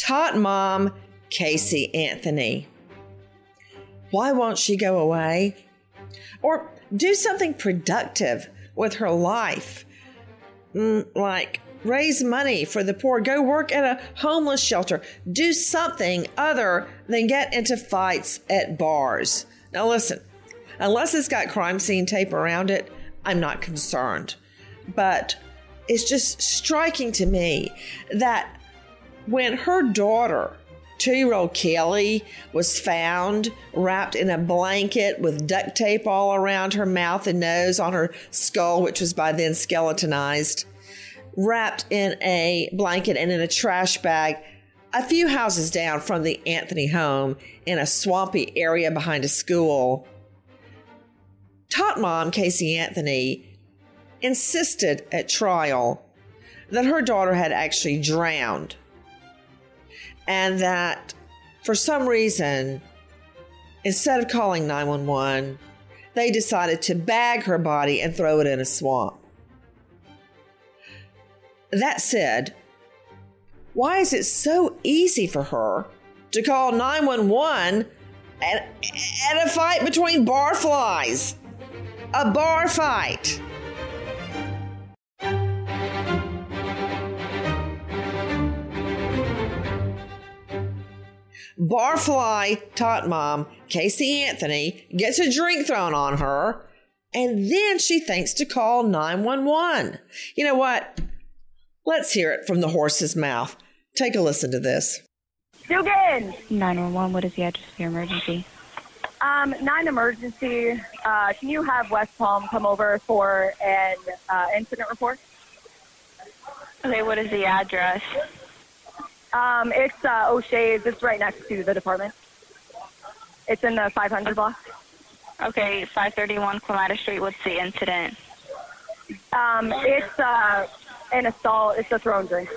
Tot mom Casey Anthony. Why won't she go away? Or do something productive with her life. Mm, like raise money for the poor, go work at a homeless shelter, do something other than get into fights at bars. Now, listen, unless it's got crime scene tape around it, I'm not concerned. But it's just striking to me that when her daughter two year old Caylee was found wrapped in a blanket with duct tape all around her mouth and nose on her skull, which was by then skeletonized, wrapped in a blanket and in a trash bag a few houses down from the Anthony home in a swampy area behind a school. Tot mom Casey Anthony insisted at trial that her daughter had actually drowned and that for some reason, instead of calling 911, they decided to bag her body and throw it in a swamp. That said, why is it so easy for her to call 911 at, a fight between barflies? A bar fight. Barfly tot mom, Casey Anthony, gets a drink thrown on her, and then she thinks to call 911. You know what? Let's hear it from the horse's mouth. Take a listen to this. Dugan! 911, what is the address of your emergency? Um, 9 emergency. Uh, can you have West Palm come over for an uh, incident report? Okay, what is the address? Um, it's uh, O'Shea's. It's right next to the department. It's in the 500 block. Okay, 531 Clematis Street. What's the incident? Um, it's uh, an assault. It's a thrown drink.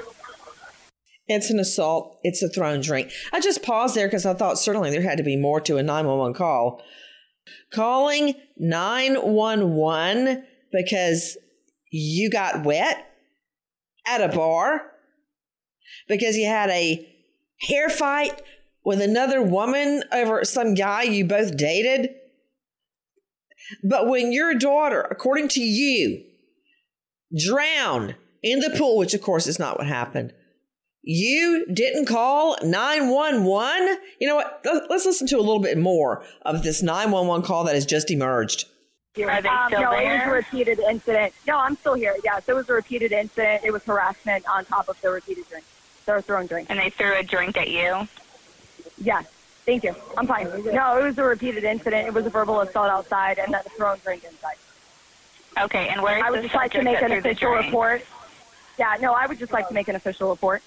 It's an assault. It's a thrown drink. I just paused there because I thought certainly there had to be more to a 911 call. Calling 911 because you got wet at a bar because you had a hair fight with another woman over some guy you both dated. But when your daughter, according to you, drowned in the pool, which of course is not what happened, you didn't call 911? You know what? Let's listen to a little bit more of this 911 call that has just emerged. Are they Um, still no, it was a repeated incident. No, I'm still here. Yes, it was a repeated incident. It was harassment on top of the repeated drink. They were throwing drink. And they threw a drink at you? Yes. Thank you. I'm fine. No, it was a repeated incident. It was a verbal assault outside and then a thrown drink inside. Okay, and where is I would the just like to make an official report. Yeah, no, I would just like to make an official report.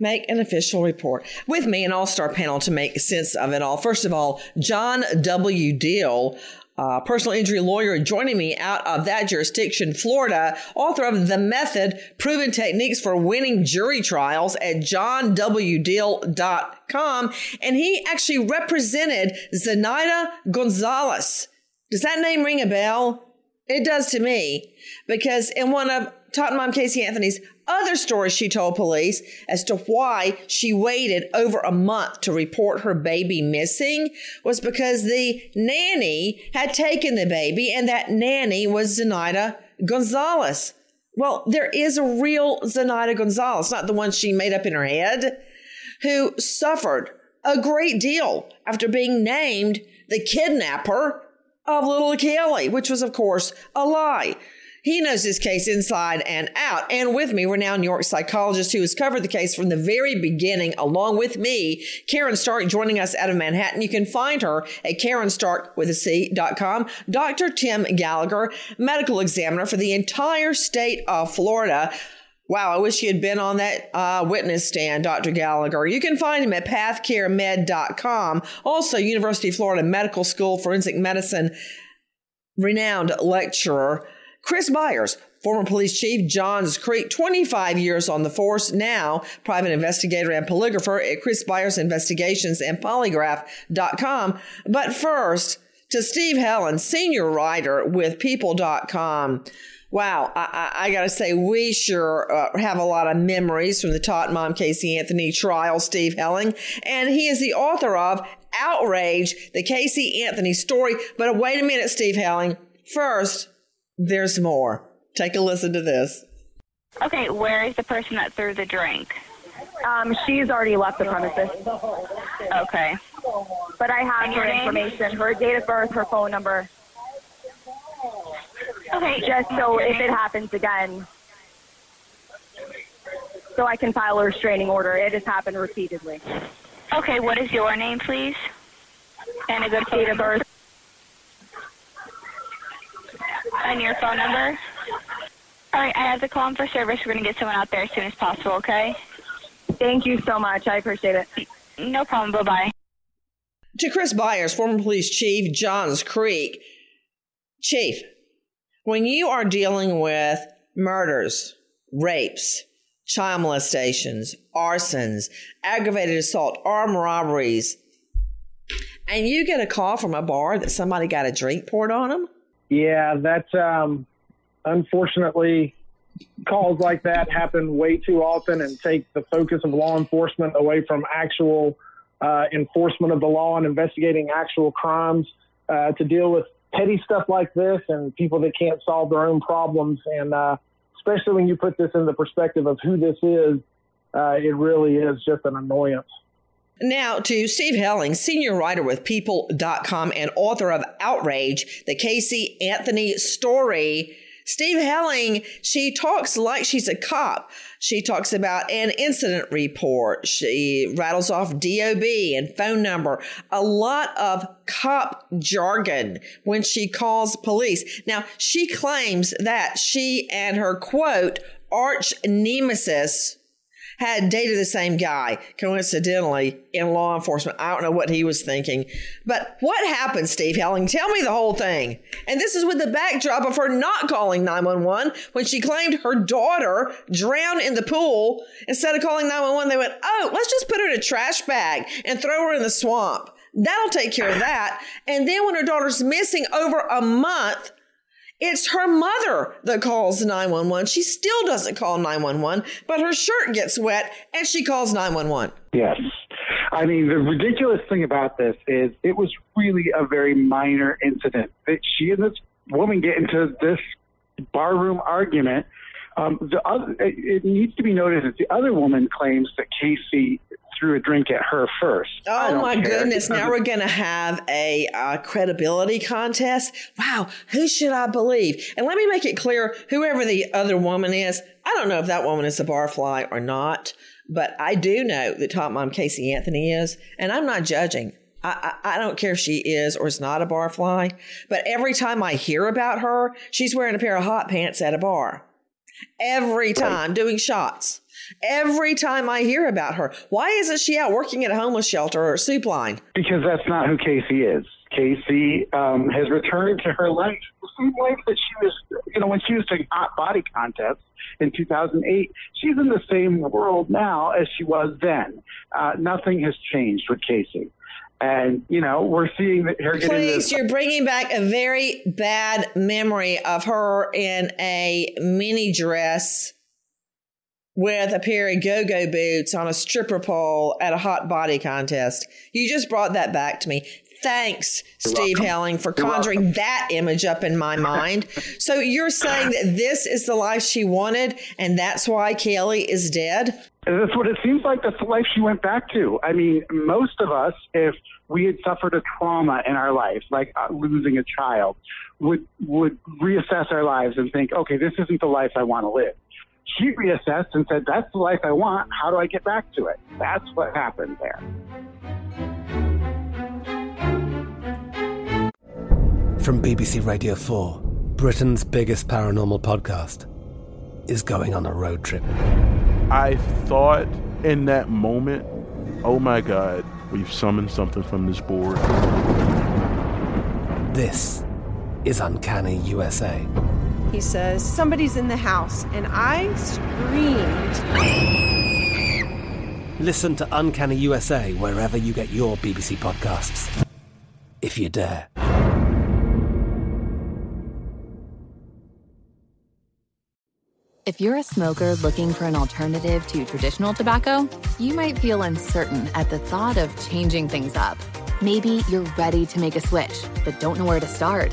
make an official report with me, an all star panel to make sense of it all. First of all, John W. Deal uh, personal injury lawyer joining me out of that jurisdiction, Florida, author of The Method Proven Techniques for Winning Jury Trials at johnwdeal.com. And he actually represented Zenaida Gonzalez. Does that name ring a bell? It does to me because in one of Tot Mom Casey Anthony's other story she told police as to why she waited over a month to report her baby missing was because the nanny had taken the baby and that nanny was Zenaida Gonzalez. Well, there is a real Zenaida Gonzalez, not the one she made up in her head, who suffered a great deal after being named the kidnapper of little Caylee, which was, of course, a lie. He knows his case inside and out. And with me, renowned New York psychologist who has covered the case from the very beginning, along with me, Karen Stark, joining us out of Manhattan. You can find her at Stark with a C.com. Dr. Tim Gallagher, medical examiner for the entire state of Florida. Wow, I wish you had been on that uh, witness stand, Dr. Gallagher. You can find him at pathcaremed.com. Also, University of Florida Medical School Forensic Medicine renowned lecturer. Chris Byers, former police chief, Johns Creek, 25 years on the force, now private investigator and polygrapher at Chris Byers Investigations and Polygraph.com. But first, to Steve Helling, senior writer with People.com. Wow, I, I, I got to say, we sure uh, have a lot of memories from the Tot Mom Casey Anthony trial, Steve Helling. And he is the author of Outrage, the Casey Anthony story. But wait a minute, Steve Helling. First, there's more. Take a listen to this. Okay, where is the person that threw the drink? Um, she's already left the premises. Okay. But I have And her your name? information, her date of birth, her phone number, Okay. just so if it happens again, so I can file a restraining order. It has happened repeatedly. Okay, what is your name, please? And a good Date of birth, And your phone number. All right, I have the call in for service. We're going to get someone out there as soon as possible, okay? thank you so much. I appreciate it. No problem. Bye-bye. To Chris Byers, former police chief, Johns Creek. Chief, when you are dealing with murders, rapes, child molestations, arsons, aggravated assault, armed robberies, and you get a call from a bar that somebody got a drink poured on them, Yeah, that's um, unfortunately calls like that happen way too often and take the focus of law enforcement away from actual uh, enforcement of the law and investigating actual crimes uh, to deal with petty stuff like this and people that can't solve their own problems. And uh, especially when you put this in the perspective of who this is, uh, it really is just an annoyance. Now, to Steve Helling, senior writer with People.com and author of Outrage, the Casey Anthony story. Steve Helling, she talks like she's a cop. She talks about an incident report. She rattles off DOB and phone number, a lot of cop jargon when she calls police. Now, she claims that she and her quote, arch nemesis, had dated the same guy, coincidentally, in law enforcement. I don't know what he was thinking. But what happened, Steve Helling? Tell me the whole thing. And this is with the backdrop of her not calling 911 when she claimed her daughter drowned in the pool. Instead of calling 911, they went, oh, let's just put her in a trash bag and throw her in the swamp. That'll take care of that. And then when her daughter's missing over a month, it's her mother that calls 911. She still doesn't call 911, but her shirt gets wet and she calls 911. Yes. I mean, the ridiculous thing about this is it was really a very minor incident. That she and this woman get into this barroom argument. Um, the other, it needs to be noted that the other woman claims that Casey threw a drink at her first. Oh my care. goodness. Now we're going to have a uh, credibility contest. Wow. Who should I believe? And let me make it clear whoever the other woman is, I don't know if that woman is a barfly or not, but I do know that tot mom Casey Anthony is, and I'm not judging. I, I, I don't care if she is or is not a barfly, but every time I hear about her, she's wearing a pair of hot pants at a bar. Every time doing shots. Every time I hear about her. Why isn't she out working at a homeless shelter or a soup line? Because that's not who Casey is. Casey um, has returned to her life, the same life that she was, you know, when she was doing hot body contests in 2008. She's in the same world now as she was then. Uh, nothing has changed with Casey. And, you know, we're seeing that her getting Please, you're bringing back a very bad memory of her in a mini dress with a pair of go-go boots on a stripper pole at a hot body contest. You just brought that back to me. Thanks, Steve Helling, for conjuring that image up in my mind. so you're saying that this is the life she wanted, and that's why Caylee is dead? That's what it seems like. That's the life she went back to. I mean, most of us, if we had suffered a trauma in our life, like uh, losing a child, would would reassess our lives and think, okay, this isn't the life I want to live. She reassessed and said, that's the life I want. How do I get back to it? That's what happened there. From BBC Radio 4, Britain's biggest paranormal podcast is going on a road trip. I thought in that moment, oh my God, we've summoned something from this board. This is Uncanny USA. He says, Somebody's in the house, and I screamed. Listen to Uncanny USA wherever you get your BBC podcasts, if you dare. If you're a smoker looking for an alternative to traditional tobacco, you might feel uncertain at the thought of changing things up. Maybe you're ready to make a switch, but don't know where to start.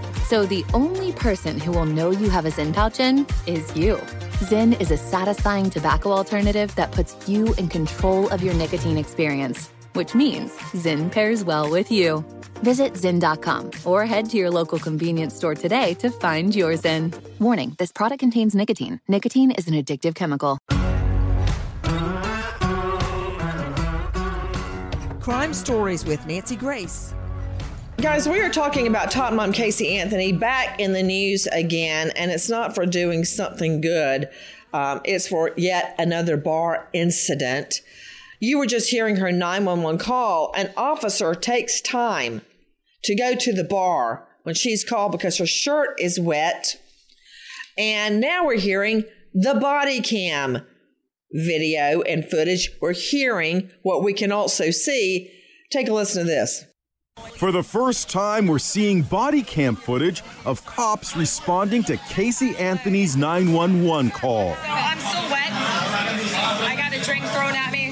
So the only person who will know you have a Zyn pouch in is you. Zyn is a satisfying tobacco alternative that puts you in control of your nicotine experience, which means Zyn pairs well with you. Visit Zyn.com or head to your local convenience store today to find your Zyn. Warning this product contains nicotine. Nicotine is an addictive chemical. Crime Stories with Nancy Grace. Guys, we are talking about Tot Mom Casey Anthony back in the news again, and it's not for doing something good. Um, it's for yet another bar incident. You were just hearing her 911 call. An officer takes time to go to the bar when she's called because her shirt is wet. And now we're hearing the body cam video and footage. We're hearing what we can also see. Take a listen to this. For the first time, we're seeing body cam footage of cops responding to Casey Anthony's 911 call. I'm still wet. I got a drink thrown at me.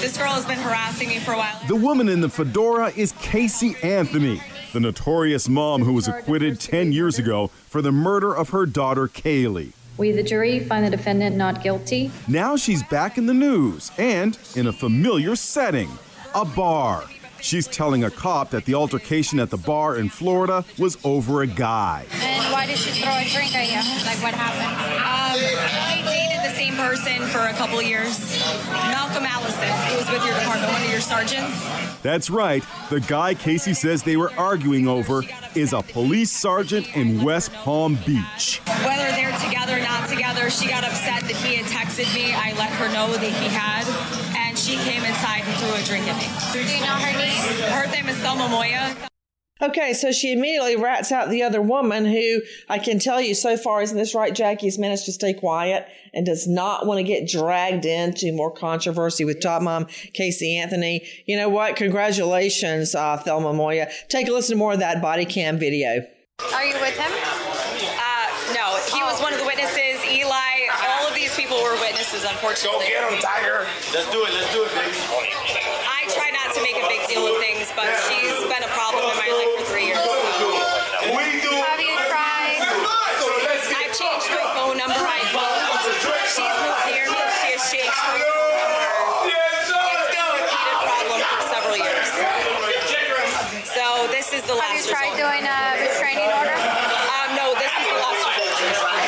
This girl has been harassing me for a while. The woman in the fedora is Casey Anthony, the notorious mom who was acquitted 10 years ago for the murder of her daughter Caylee. We, the jury, find the defendant not guilty. Now she's back in the news and in a familiar setting a bar. She's telling a cop that the altercation at the bar in Florida was over a guy. And why did she throw a drink at you? Like, what happened? Um, I dated the same person for a couple years. Malcolm Allison, who was with your department, one of your sergeants. That's right. The guy Casey says they were arguing over is a police sergeant in West Palm Beach. Whether they're together or not together, she got upset that he had texted me. I let her know that he had, and she came inside and threw a drink at me. Do you know her name? Her name is Thelma Moya. Okay, so she immediately rats out the other woman who I can tell you so far, isn't this right, Jackie's managed to stay quiet and does not want to get dragged into more controversy with tot mom Casey Anthony. You know what? Congratulations, uh, Thelma Moya. Take a listen to more of that body cam video. Are you with him? Uh, unfortunately. Go get him, Tiger. Let's do it. Let's do it, baby. I try not to make a big deal of things, but she's been a problem in my life for three years. We do. Have you tried? I've changed my phone number. I She's moved near me. She has changed her phone number. It's been a repeated problem for several years. So this is the last. Have you tried resort. doing a restraining order? Um, no, this is the last resort.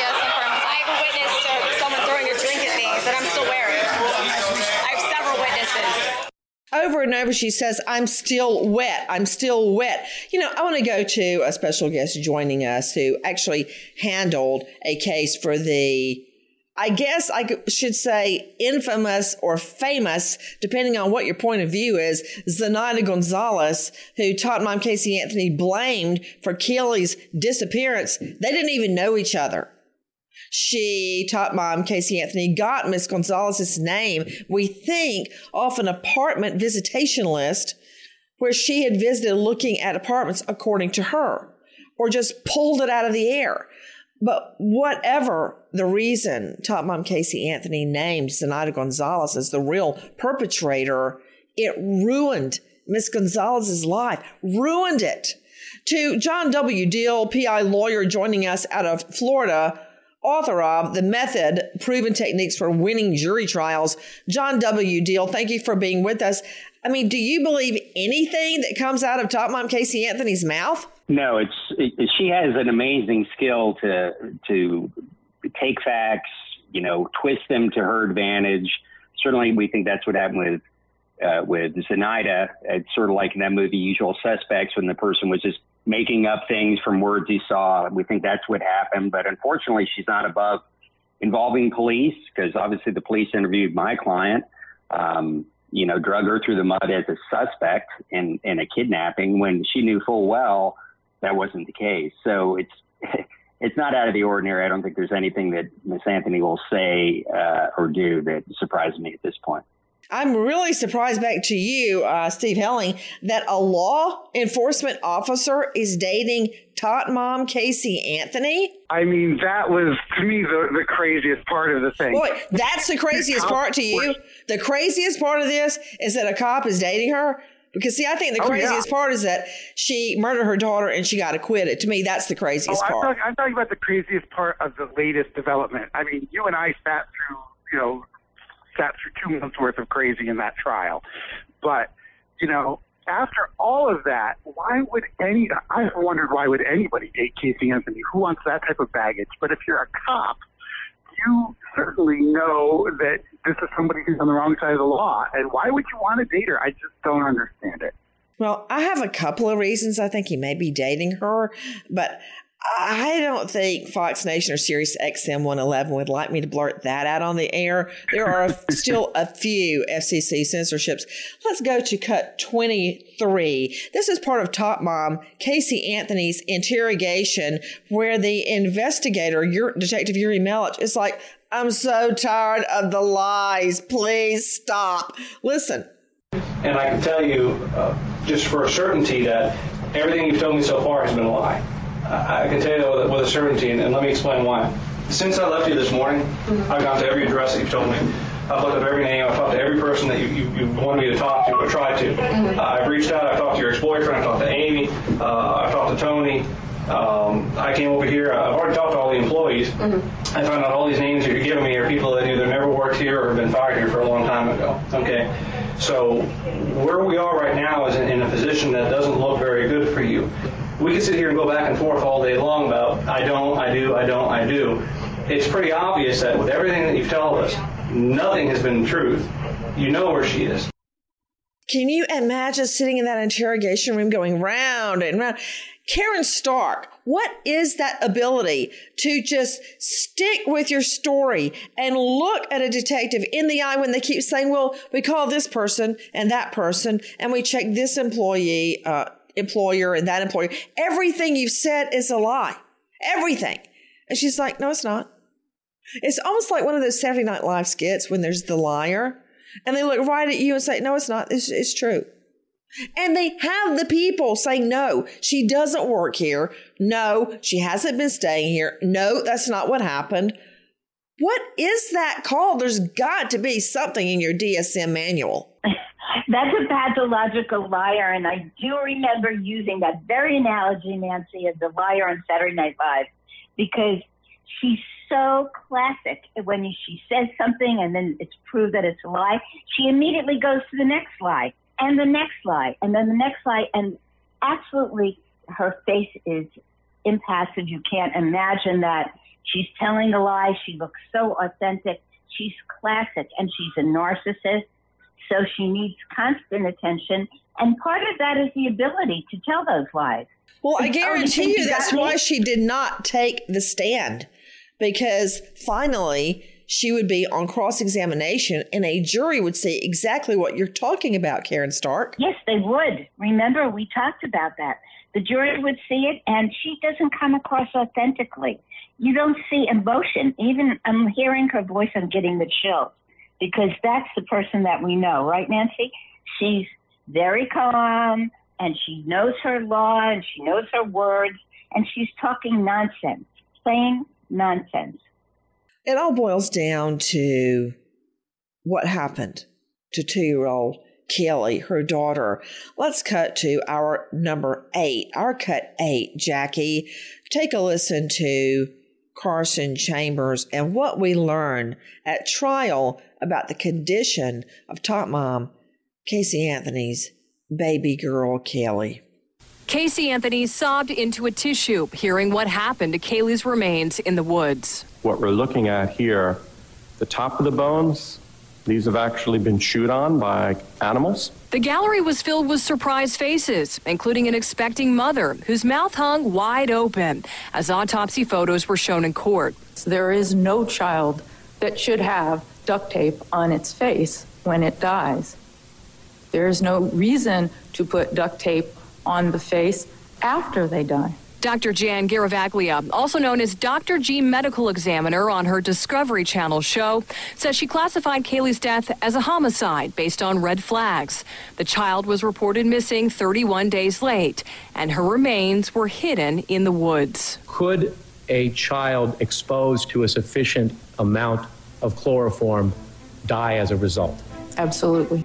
Yes, affirmative. I have a witness to someone throwing a drink at me I'm still wearing. I have several witnesses. Over and over, she says, I'm still wet. I'm still wet. You know, I want to go to a special guest joining us who actually handled a case for the, I guess I should say, infamous or famous, depending on what your point of view is, Zenaida Gonzalez, who tot Mom Casey Anthony blamed for Caylee's disappearance. They didn't even know each other she, tot mom Casey Anthony, got Miss Gonzalez's name, we think, off an apartment visitation list where she had visited looking at apartments according to her, or just pulled it out of the air. But whatever the reason, tot mom Casey Anthony named Zenaida Gonzalez as the real perpetrator, it ruined Miss Gonzalez's life, ruined it. To John W. Deal, PI lawyer joining us out of Florida, author of The Method Proven Techniques for Winning Jury Trials. John W. Deal, thank you for being with us. I mean, do you believe anything that comes out of Tot Mom Casey Anthony's mouth? No, it's it, she has an amazing skill to to take facts, you know, twist them to her advantage. Certainly, we think that's what happened with uh, with Zenaida. It's sort of like in that movie Usual Suspects when the person was just making up things from words he saw. We think that's what happened, but unfortunately, she's not above involving police because obviously the police interviewed my client. Um, you know, drug her through the mud as a suspect in in a kidnapping when she knew full well that wasn't the case. So it's it's not out of the ordinary. I don't think there's anything that Miss Anthony will say uh, or do that surprises me at this point. I'm really surprised back to you, uh, Steve Helling, that a law enforcement officer is dating tot mom Casey Anthony. I mean, that was to me the, the craziest part of the thing. Boy, that's the craziest part to you. The craziest part of this is that a cop is dating her. Because see, I think the Oh, yeah. craziest part is that she murdered her daughter and she got acquitted. To me, that's the craziest Oh, I'm, part. talking, I'm talking about the craziest part of the latest development. I mean, you and I sat through, you know, sat through two months worth of crazy in that trial. But, you know, after all of that, why would any, I've wondered why would anybody date Casey Anthony? Who wants that type of baggage? But if you're a cop, you certainly know that this is somebody who's on the wrong side of the law. And why would you want to date her? I just don't understand it. Well, I have a couple of reasons I think he may be dating her, but I don't think Fox Nation or Sirius XM 111 would like me to blurt that out on the air. There are still a few FCC censorships. Let's go to cut 23. This is part of Tot Mom Casey Anthony's interrogation, where the investigator, your Detective Yuri Melich, is like, I'm so tired of the lies. Please stop. Listen. And I can tell you, uh, just for a certainty, that everything you've told me so far has been a lie. I I can tell you with, with a certainty, and, and let me explain why. Since I left you this morning, I've gone to every address that you've told me. I've looked up every name. I've talked to every person that you, you, you wanted me to talk to or tried to. Uh, I've reached out. I've talked to your ex-boyfriend. I've talked to Amy. Uh, I've talked to Tony. Um, I came over here. I've already talked to all the employees. I found out all these names that you're giving me are people that either never worked here or have been fired here for a long time ago. Okay, so where we are right now is in, in a position that doesn't look very good for you. We could sit here and go back and forth all day long about I don't, I do, I don't, I do. It's pretty obvious that with everything that you've told us, nothing has been the truth. You know where she is. Can you imagine sitting in that interrogation room going round and round? Karen Stark, what is that ability to just stick with your story and look at a detective in the eye when they keep saying, well, we call this person and that person and we check this employee, uh, employer and that employer. Everything you've said is a lie. Everything. And she's like, no, it's not. It's almost like one of those Saturday Night Live skits when there's the liar and they look right at you and say, no, it's not. It's, it's true. And they have the people say, no, she doesn't work here. No, she hasn't been staying here. No, that's not what happened. What is that called? There's got to be something in your DSM manual. That's a pathological liar, and I do remember using that very analogy, Nancy, as the liar on Saturday Night Live, because she's so classic. When she says something and then it's proved that it's a lie, she immediately goes to the next lie and the next lie and then the next lie. And absolutely, her face is impassive. You can't imagine that she's telling a lie. She looks so authentic. She's classic, and she's a narcissist. So she needs constant attention. And part of that is the ability to tell those lies. Well, I "Oh, you guarantee you that's me?" why she did not take the stand because finally she would be on cross examination and a jury would see exactly what you're talking about, Karen Stark. Yes, they would. Remember, we talked about that. The jury would see it, and she doesn't come across authentically. You don't see emotion. Even I'm hearing her voice, I'm getting the chills because that's the person that we know, right, Nancy? She's very calm, and she knows her law, and she knows her words, and she's talking nonsense, plain nonsense. It all boils down to what happened to two year old Caylee, her daughter. Let's cut to our number eight, our cut eight, Jackie. Take a listen to Carson Chambers and what we learn at trial about the condition of tot mom Casey Anthony's baby girl, Caylee. Casey Anthony sobbed into a tissue hearing what happened to Caylee's remains in the woods. What we're looking at here, the top of the bones, these have actually been chewed on by animals. The gallery was filled with surprised faces, including an expecting mother whose mouth hung wide open as autopsy photos were shown in court. There is no child that should have duct tape on its face when it dies. There is no reason to put duct tape on the face after they die. Dr. Jan Garavaglia, also known as Dr. G Medical Examiner on her Discovery Channel show, says she classified Caylee's death as a homicide based on red flags. The child was reported missing 31 days late, and her remains were hidden in the woods. Could a child exposed to a sufficient amount of chloroform die as a result? Absolutely.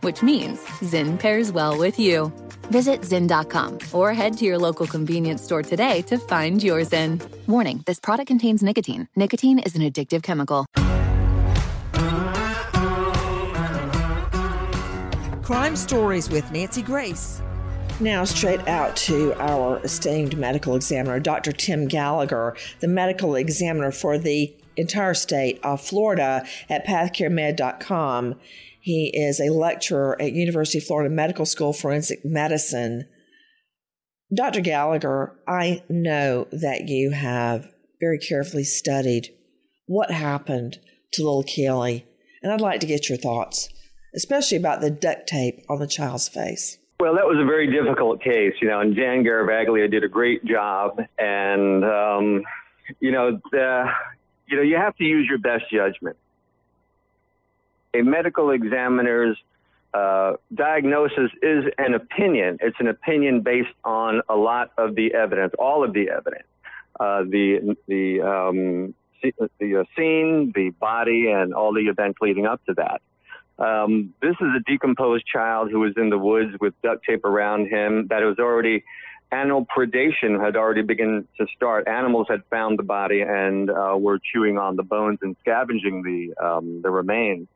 which means Zyn pairs well with you. Visit Zyn.com or head to your local convenience store today to find your Zyn. Warning this product contains nicotine. Nicotine is an addictive chemical. Crime Stories with Nancy Grace. Now, straight out to our esteemed medical examiner, Dr. Tim Gallagher, the medical examiner for the entire state of Florida at pathcaremed.com. He is a lecturer at University of Florida Medical School Forensic Medicine. Dr. Gallagher, I know that you have very carefully studied what happened to little Caylee, and I'd like to get your thoughts, especially about the duct tape on the child's face. Well, that was a very difficult case, you know, and Jan Garavaglia did a great job. And, um, you know, the, you know, you have to use your best judgment. A medical examiner's uh, diagnosis is an opinion. It's an opinion based on a lot of the evidence, all of the evidence, uh, the the um, the uh, scene, the body, and all the events leading up to that. Um, this is a decomposed child who was in the woods with duct tape around him that was already animal predation had already begun to start. Animals had found the body and uh, were chewing on the bones and scavenging the um, the remains.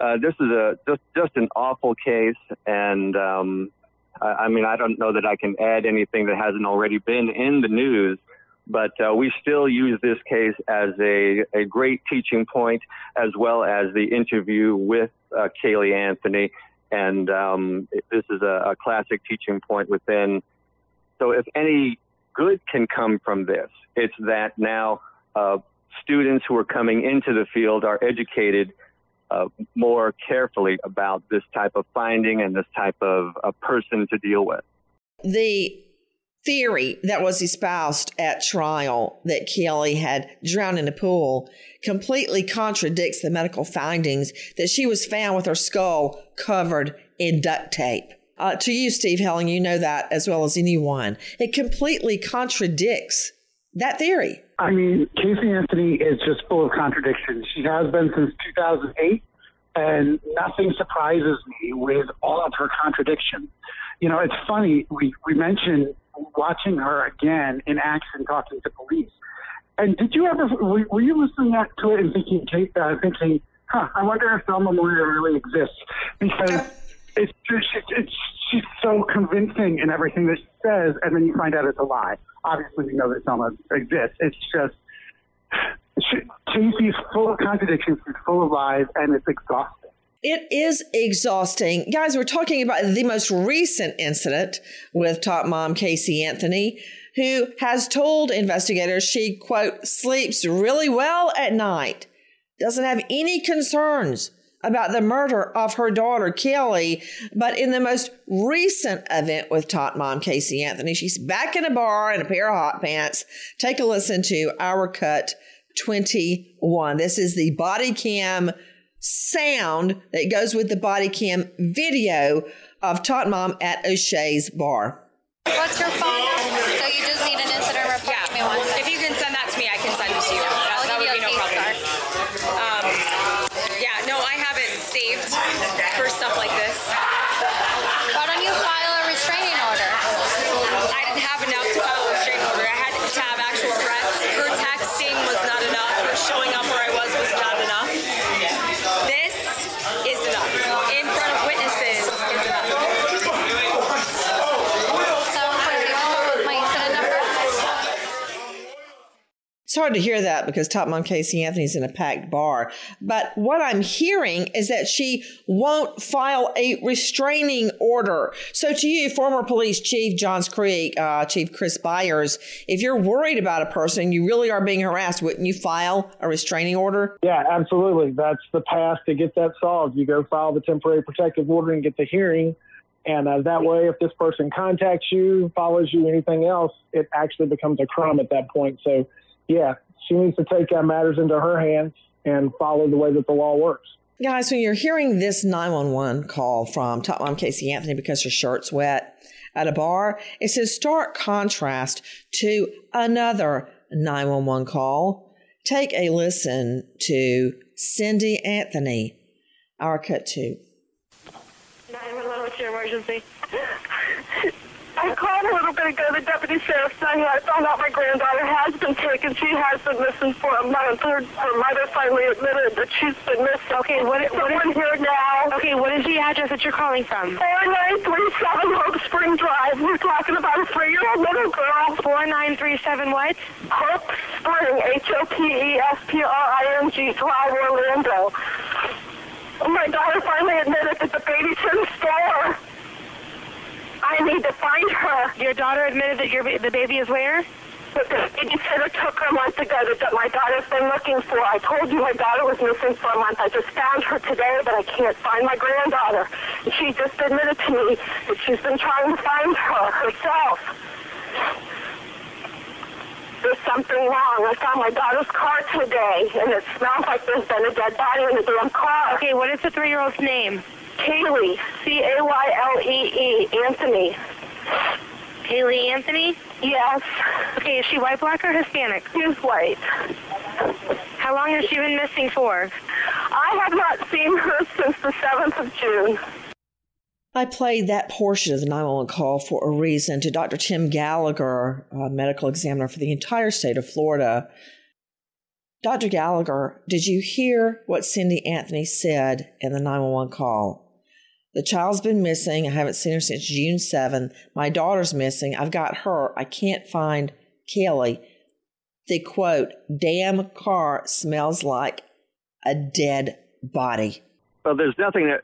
Uh, this is a just just an awful case, and um, I, I mean I don't know that I can add anything that hasn't already been in the news. But uh, we still use this case as a, a great teaching point, as well as the interview with uh, Caylee Anthony. And um, this is a, a classic teaching point within so if any good can come from this, it's that now uh, students who are coming into the field are educated uh, more carefully about this type of finding and this type of a person to deal with. The theory that was espoused at trial that Caylee had drowned in a pool completely contradicts the medical findings that she was found with her skull covered in duct tape. Uh, to you, Steve Helling, you know that as well as anyone. It completely contradicts that theory. I mean, Casey Anthony is just full of contradictions. She has been since 2008, and nothing surprises me with all of her contradictions. You know, it's funny, we, we mentioned watching her again in action talking to police. And did you ever, were, were you listening to it and thinking, uh, thinking, huh, I wonder if Thelma Moyer really exists? Because it's just it's she's so convincing in everything that she says, and then you find out it's a lie. Obviously, we know that Selma exists. It's just she, Casey's full of contradictions. She's full of lies, and it's exhausting. It is exhausting. Guys, we're talking about the most recent incident with tot mom Casey Anthony, who has told investigators she, quote, sleeps really well at night, doesn't have any concerns about the murder of her daughter, Caylee. But in the most recent event with Tot Mom, Casey Anthony, she's back in a bar in a pair of hot pants. Take a listen to our cut 21. This is the body cam sound that goes with the body cam video of Tot Mom at O'Shea's bar. What's your phone? So you just need an incident hard to hear that because Tot Mom Casey Anthony's in a packed bar. But what I'm hearing is that she won't file a restraining order. So, to you, former police chief Johns Creek, uh, Chief Chris Byers, if you're worried about a person you really are being harassed, wouldn't you file a restraining order? Yeah, absolutely. That's the path to get that solved. You go file the temporary protective order and get the hearing. And uh, that way, if this person contacts you, follows you, anything else, it actually becomes a crime at that point. So, yeah, she needs to take uh, matters into her hands and follow the way that the law works. Guys, when you're hearing this 911 call from Tot Mom Casey Anthony because her shirt's wet at a bar, it's in stark contrast to another 911 call. Take a listen to Cindy Anthony, our cut two. 911, what's your emergency? I called a little bit ago, the deputy sheriff saying I found out my granddaughter has been taken. She has been missing for a month. Her, her mother finally admitted that she's been missing. Okay, what, what is here now? Okay, what is the address that you're calling from? 4937 Hope Spring Drive. We're talking about a three-year-old little girl. 4937 what? Hope Spring, H-O-P-E-S-P-R-I-N-G, Drive, Orlando. My daughter finally admitted that the baby's in the store. I need to find her. Your daughter admitted that your the baby is where? But the babysitter took her a month ago that my daughter's been looking for. I told you my daughter was missing for a month. I just found her today, but I can't find my granddaughter. And she just admitted to me that she's been trying to find her herself. There's something wrong. I found my daughter's car today, and it smells like there's been a dead body in the damn car. Okay, what is the three-year-old's name? Caylee, C-A-Y-L-E-E, Anthony. Caylee Anthony? Yes. Okay, is she white, black, or Hispanic? She's white. How long has she been missing for? I have not seen her since the 7th of June. I played that portion of the 911 call for a reason to Dr. Tim Gallagher, a medical examiner for the entire state of Florida. Dr. Gallagher, did you hear what Cindy Anthony said in the 911 call? The child's been missing. I haven't seen her since June 7. My daughter's missing. I've got her. I can't find Caylee. The quote, damn car smells like a dead body. Well, there's nothing that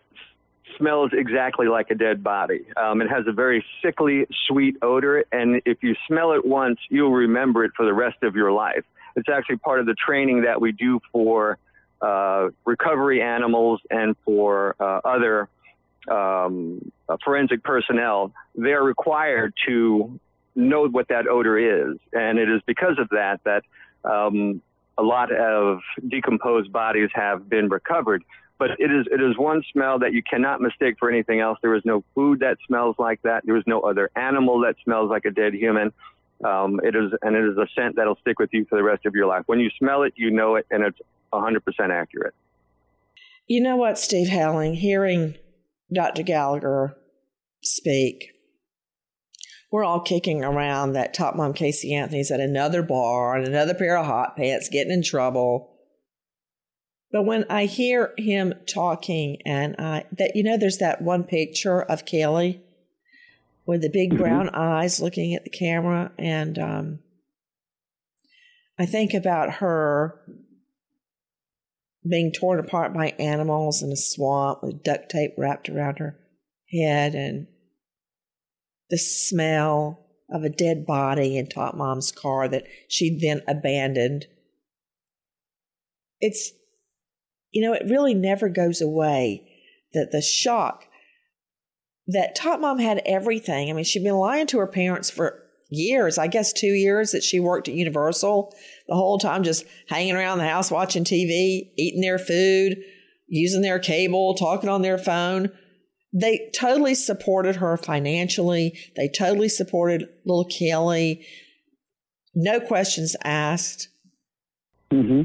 smells exactly like a dead body. Um, it has a very sickly, sweet odor, and if you smell it once, you'll remember it for the rest of your life. It's actually part of the training that we do for uh, recovery animals and for uh, other um, uh, forensic personnel. They're required to know what that odor is, and it is because of that that um, a lot of decomposed bodies have been recovered but it is it is one smell that you cannot mistake for anything else. There is no food that smells like that. There is no other animal that smells like a dead human. Um, it is and it is a scent that'll stick with you for the rest of your life. When you smell it, you know it, and it's 100% accurate. You know what, Steve Helling, hearing Dr. Gallagher speak, we're all kicking around that tot mom Casey Anthony's at another bar and another pair of hot pants, getting in trouble. But when I hear him talking, and I that you know, there's that one picture of Caylee with the big mm-hmm. brown eyes looking at the camera, and um, I think about her being torn apart by animals in a swamp with duct tape wrapped around her head, and the smell of a dead body in Tot Mom's car that she then abandoned. It's you know, it really never goes away. That the shock that Tot Mom had everything. I mean, she'd been lying to her parents for years, I guess two years that she worked at Universal, the whole time just hanging around the house watching TV, eating their food, using their cable, talking on their phone. They totally supported her financially. They totally supported little Caylee. No questions asked. Mm-hmm.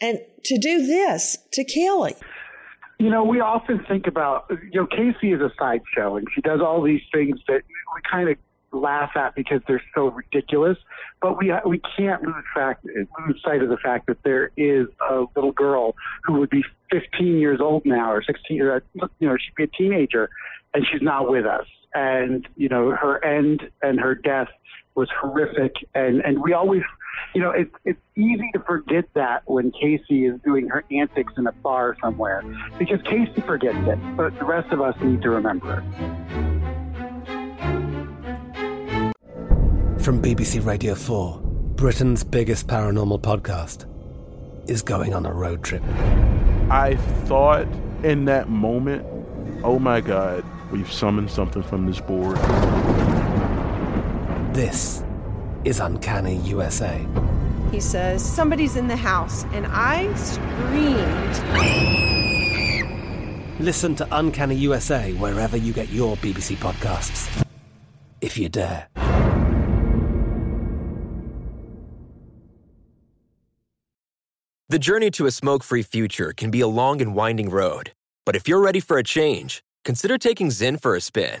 And to do this to Caylee. You know, we often think about, you know, Casey is a sideshow and she does all these things that we kind of laugh at because they're so ridiculous. But we we can't lose fact lose sight of the fact that there is a little girl who would be 15 years old now or 16, or, you know, she'd be a teenager, and she's not with us. And you know, her end and her death was horrific, and and we always you know, it's it's easy to forget that when Casey is doing her antics in a bar somewhere because Casey forgets it, but the rest of us need to remember it. From BBC Radio 4, Britain's biggest paranormal podcast is going on a road trip. I thought in that moment, oh my God, we've summoned something from this board. This is Uncanny USA. He says, Somebody's in the house, and I screamed. Listen to Uncanny USA wherever you get your BBC podcasts, if you dare. The journey to a smoke free future can be a long and winding road, but if you're ready for a change, consider taking Zyn for a spin.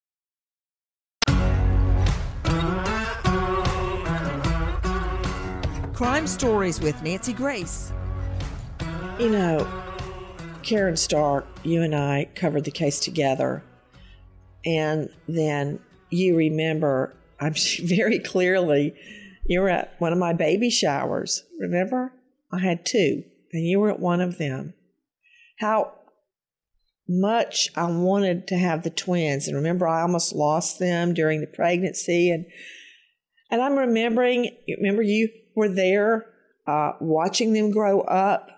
Crime Stories with Nancy Grace. You know, Karen Stark, you and I covered the case together. And then you remember, I'm very clearly, you were at one of my baby showers, remember? I had two, and you were at one of them. How much I wanted to have the twins. And remember, I almost lost them during the pregnancy. And, and I'm remembering, remember, you were there uh, watching them grow up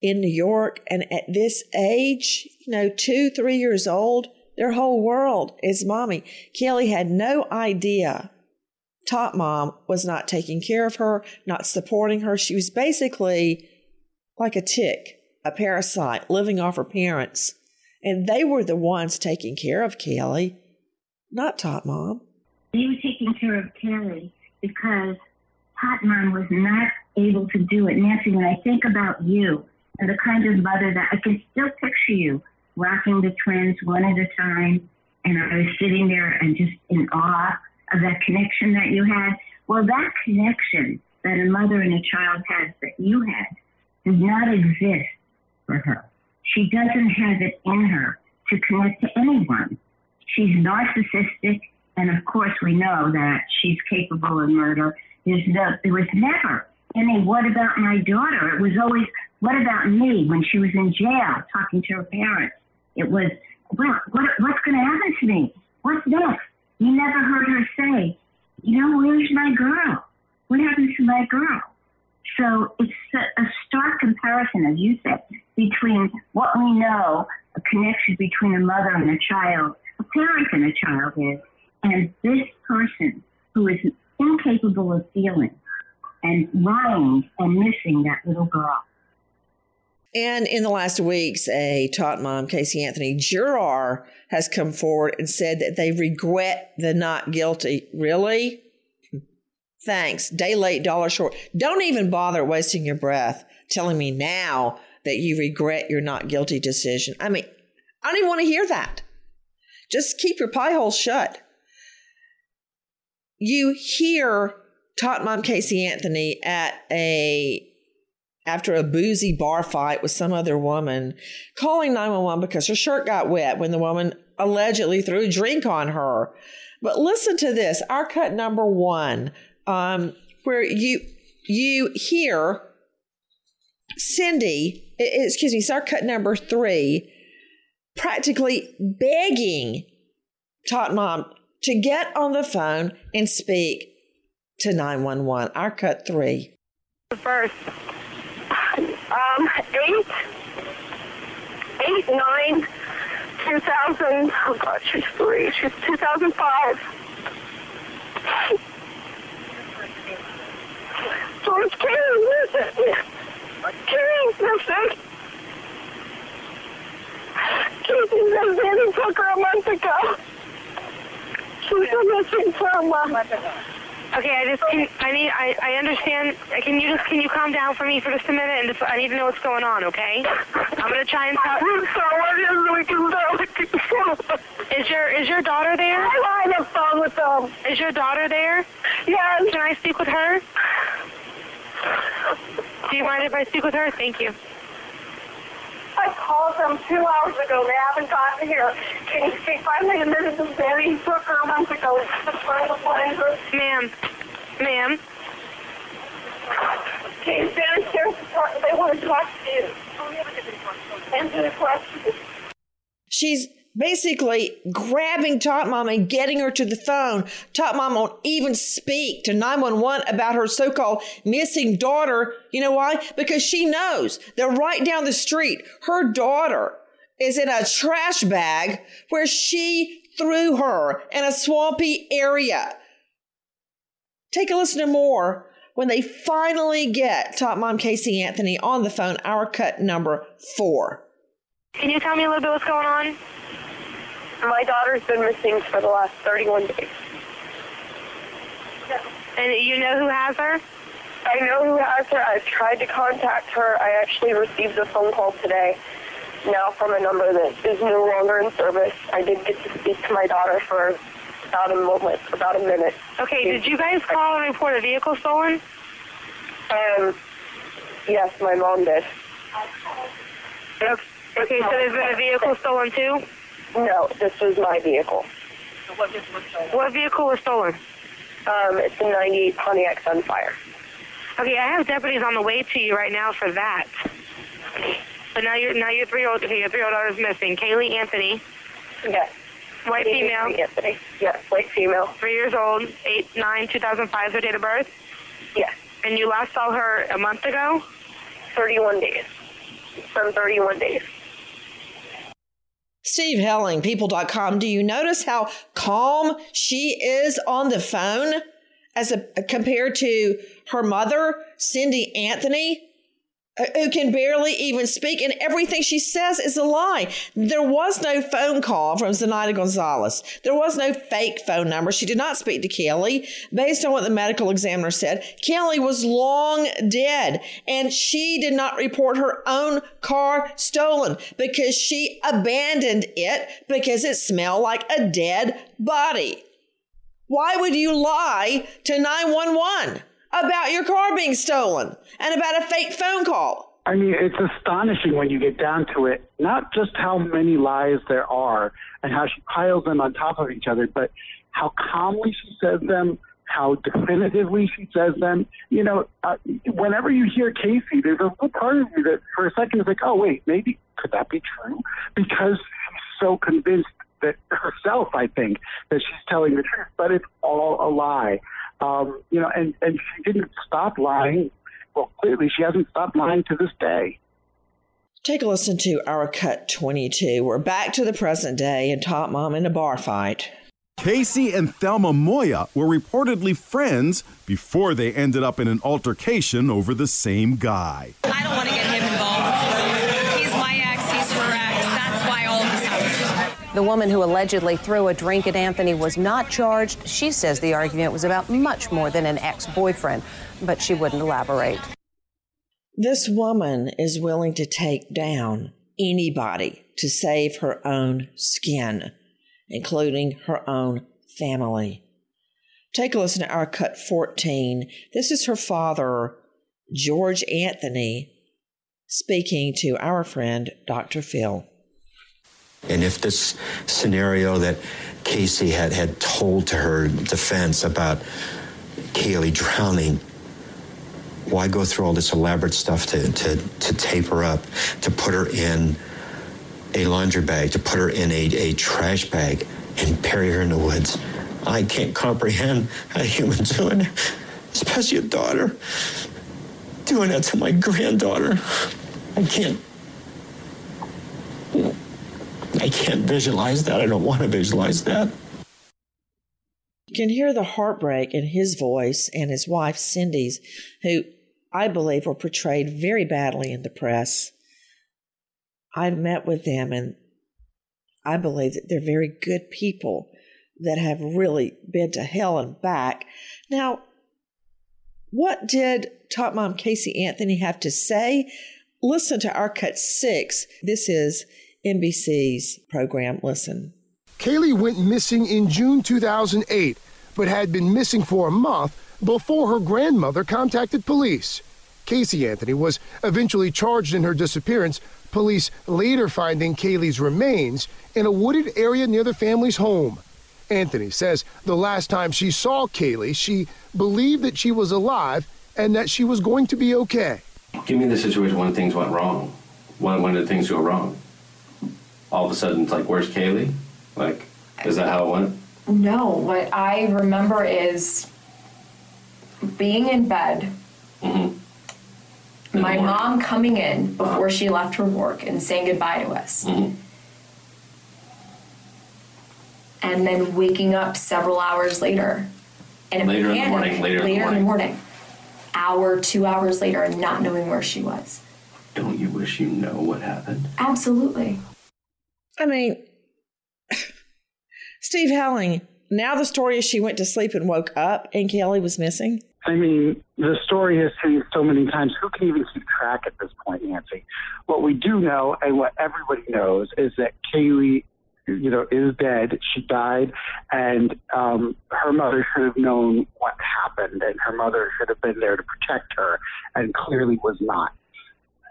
in New York. And at this age, you know, two, three years old, their whole world is mommy. Caylee had no idea Tot Mom was not taking care of her, not supporting her. She was basically like a tick, a parasite, living off her parents. And they were the ones taking care of Caylee, not Tot Mom. They were taking care of Caylee because Mom was not able to do it. Nancy, when I think about you and the kind of mother that I can still picture you rocking the twins one at a time, and I was sitting there and just in awe of that connection that you had. Well, that connection that a mother and a child has that you had does not exist for her. She doesn't have it in her to connect to anyone. She's narcissistic, and of course, we know that she's capable of murder. There's no, there was never any, what about my daughter? It was always, what about me when she was in jail talking to her parents? It was, well, what, what's going to happen to me? What's next? You never heard her say, you know, where's my girl? What happened to my girl? So it's a, a stark comparison, as you said, between what we know a connection between a mother and a child, a parent and a child is, and this person who is incapable of feeling and lying and missing that little girl. And in the last weeks, a Tot Mom, Casey Anthony juror, has come forward and said that they regret the not guilty. Really? Thanks. Day late, dollar short. Don't even bother wasting your breath telling me now that you regret your not guilty decision. I mean, I don't even want to hear that. Just keep your pie hole shut. You hear Tot Mom Casey Anthony at a after a boozy bar fight with some other woman, calling 911 because her shirt got wet when the woman allegedly threw a drink on her. But listen to this, our cut number one, um, where you you hear Cindy, excuse me, our cut number three, practically begging Tot Mom to get on the phone and speak to 911. Our cut three. First. Um, eight, eight, nine, 2000, oh God, she's three, she's 2005. So it's Karen missing. Karen's missing. Casey's been Zanny took her a month ago. She's been missing for a month. Okay, I just can, I need I, I understand. Can you just can you calm down for me for just a minute and just I need to know what's going on, okay? I'm gonna try and talk. I'm sorry, we can Is your is your daughter there? I'm on the phone with them. Is your daughter there? Yes. Can I speak with her? Do you mind if I speak with her? Thank you. I called them two hours ago. They haven't gotten here. Can you speak finally admitted to Betty took her a month ago. Ma'am. Ma'am. Okay, downstairs. They want to talk to you. Answer the question. She's basically grabbing Tot Mom and getting her to the phone. Tot Mom won't even speak to 911 about her so called missing daughter. You know why? Because she knows that right down the street, her daughter is in a trash bag where she threw her in a swampy area. Take a listen to more when they finally get Tot Mom Casey Anthony on the phone, our cut number four. Can you tell me a little bit what's going on? My daughter's been missing for the last 31 days. And you know who has her? I know who has her. I've tried to contact her. I actually received a phone call today now from a number that is no longer in service. I did get to speak to my daughter for about a moment, about a minute. Okay, did you guys call and report a vehicle stolen? Um, yes, my mom did. Okay, so there's been a vehicle stolen too? No, this was my vehicle. what vehicle was stolen? Um, it's a 98 Pontiac Sunfire. Okay, I have deputies on the way to you right now for that. But now your now your three year old okay, your three year old daughter is missing. Caylee Anthony. Yes. White Caylee female. Anthony. Yes, white female. Three years old, Eight nine. eight nine two thousand five her date of birth? Yes. And you last saw her a month ago? Thirty one days. From thirty one days. Steve Helling, people.com. Do you notice how calm she is on the phone as a, compared to her mother, Cindy Anthony? Who can barely even speak, and everything she says is a lie. There was no phone call from Zenaida Gonzalez. There was no fake phone number. She did not speak to Caylee. Based on what the medical examiner said, Caylee was long dead, and she did not report her own car stolen because she abandoned it because it smelled like a dead body. Why would you lie to 911 about your car being stolen and about a fake phone call? I mean, it's astonishing when you get down to it, not just how many lies there are and how she piles them on top of each other, but how calmly she says them, how definitively she says them. You know, uh, whenever you hear Casey, there's a little part of you that for a second is like, oh, wait, maybe could that be true? Because she's so convinced that herself, I think, that she's telling the truth, but it's all a lie. Um, you know, and, and she didn't stop lying. Well, clearly she hasn't stopped lying to this day. Take a listen to our cut 22. We're back to the present day and Tot Mom in a bar fight. Casey and Thelma Moya were reportedly friends before they ended up in an altercation over the same guy. I don't want to get him involved. The woman who allegedly threw a drink at Anthony was not charged. She says the argument was about much more than an ex boyfriend, but she wouldn't elaborate. This woman is willing to take down anybody to save her own skin, including her own family. Take a listen to our cut 14. This is her father, George Anthony, speaking to our friend, Dr. Phil. And if this scenario that Casey had, had told to her defense about Caylee drowning, why go through all this elaborate stuff to, to, to tape her up, to put her in a laundry bag, to put her in a, a trash bag and bury her in the woods? I can't comprehend a human doing it, especially a daughter doing that to my granddaughter. I can't. I can't visualize that. I don't want to visualize that. You can hear the heartbreak in his voice and his wife Cindy's, who I believe were portrayed very badly in the press. I've met with them and I believe that they're very good people that have really been to hell and back. Now, what did Tot Mom Casey Anthony have to say? Listen to our cut six. This is NBC's program. Listen. Caylee went missing in June 2008, but had been missing for a month before her grandmother contacted police. Casey Anthony was eventually charged in her disappearance, police later finding Caylee's remains in a wooded area near the family's home. Anthony says the last time she saw Caylee, she believed that she was alive and that she was going to be okay. Give me the situation when things went wrong. When, when did things go wrong? All of a sudden, it's like, where's Caylee? Like, is that how it went? No, what I remember is being in bed, Mm-hmm. my mom coming in before she left her work and saying goodbye to us. Mm-hmm. And then waking up several hours later. in a Later in the panic, morning, later in the morning. morning. Hour, two hours later, and not knowing where she was. Don't you wish you know what happened? Absolutely. I mean, Steve Helling, now the story is she went to sleep and woke up and Caylee was missing. I mean, the story has changed so many times. Who can even keep track at this point, Nancy? What we do know, and what everybody knows, is that Caylee, you know, is dead. She died, and um, her mother should have known what happened, and her mother should have been there to protect her, and clearly was not.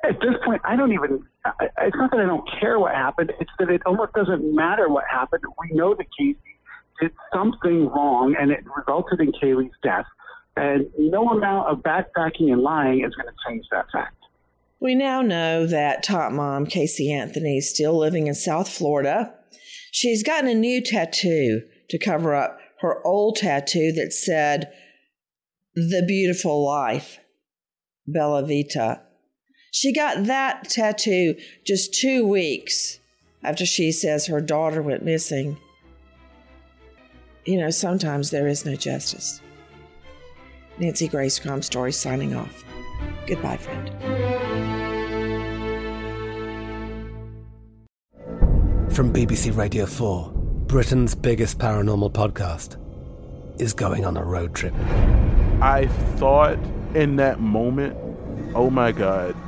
At this point, I don't even. I- It's not that I don't care what happened. It's that it almost doesn't matter what happened. We know that Casey did something wrong, and it resulted in Caylee's death. And no amount of backpacking and lying is going to change that fact. We now know that tot mom, Casey Anthony, is still living in South Florida. She's gotten a new tattoo to cover up her old tattoo that said, The Beautiful Life, Bella Vita. She got that tattoo just two weeks after she says her daughter went missing. You know, sometimes there is no justice. Nancy Grace Crime Story signing off. Goodbye, friend. From BBC Radio 4, Britain's biggest paranormal podcast is going on a road trip. I thought in that moment, oh my God,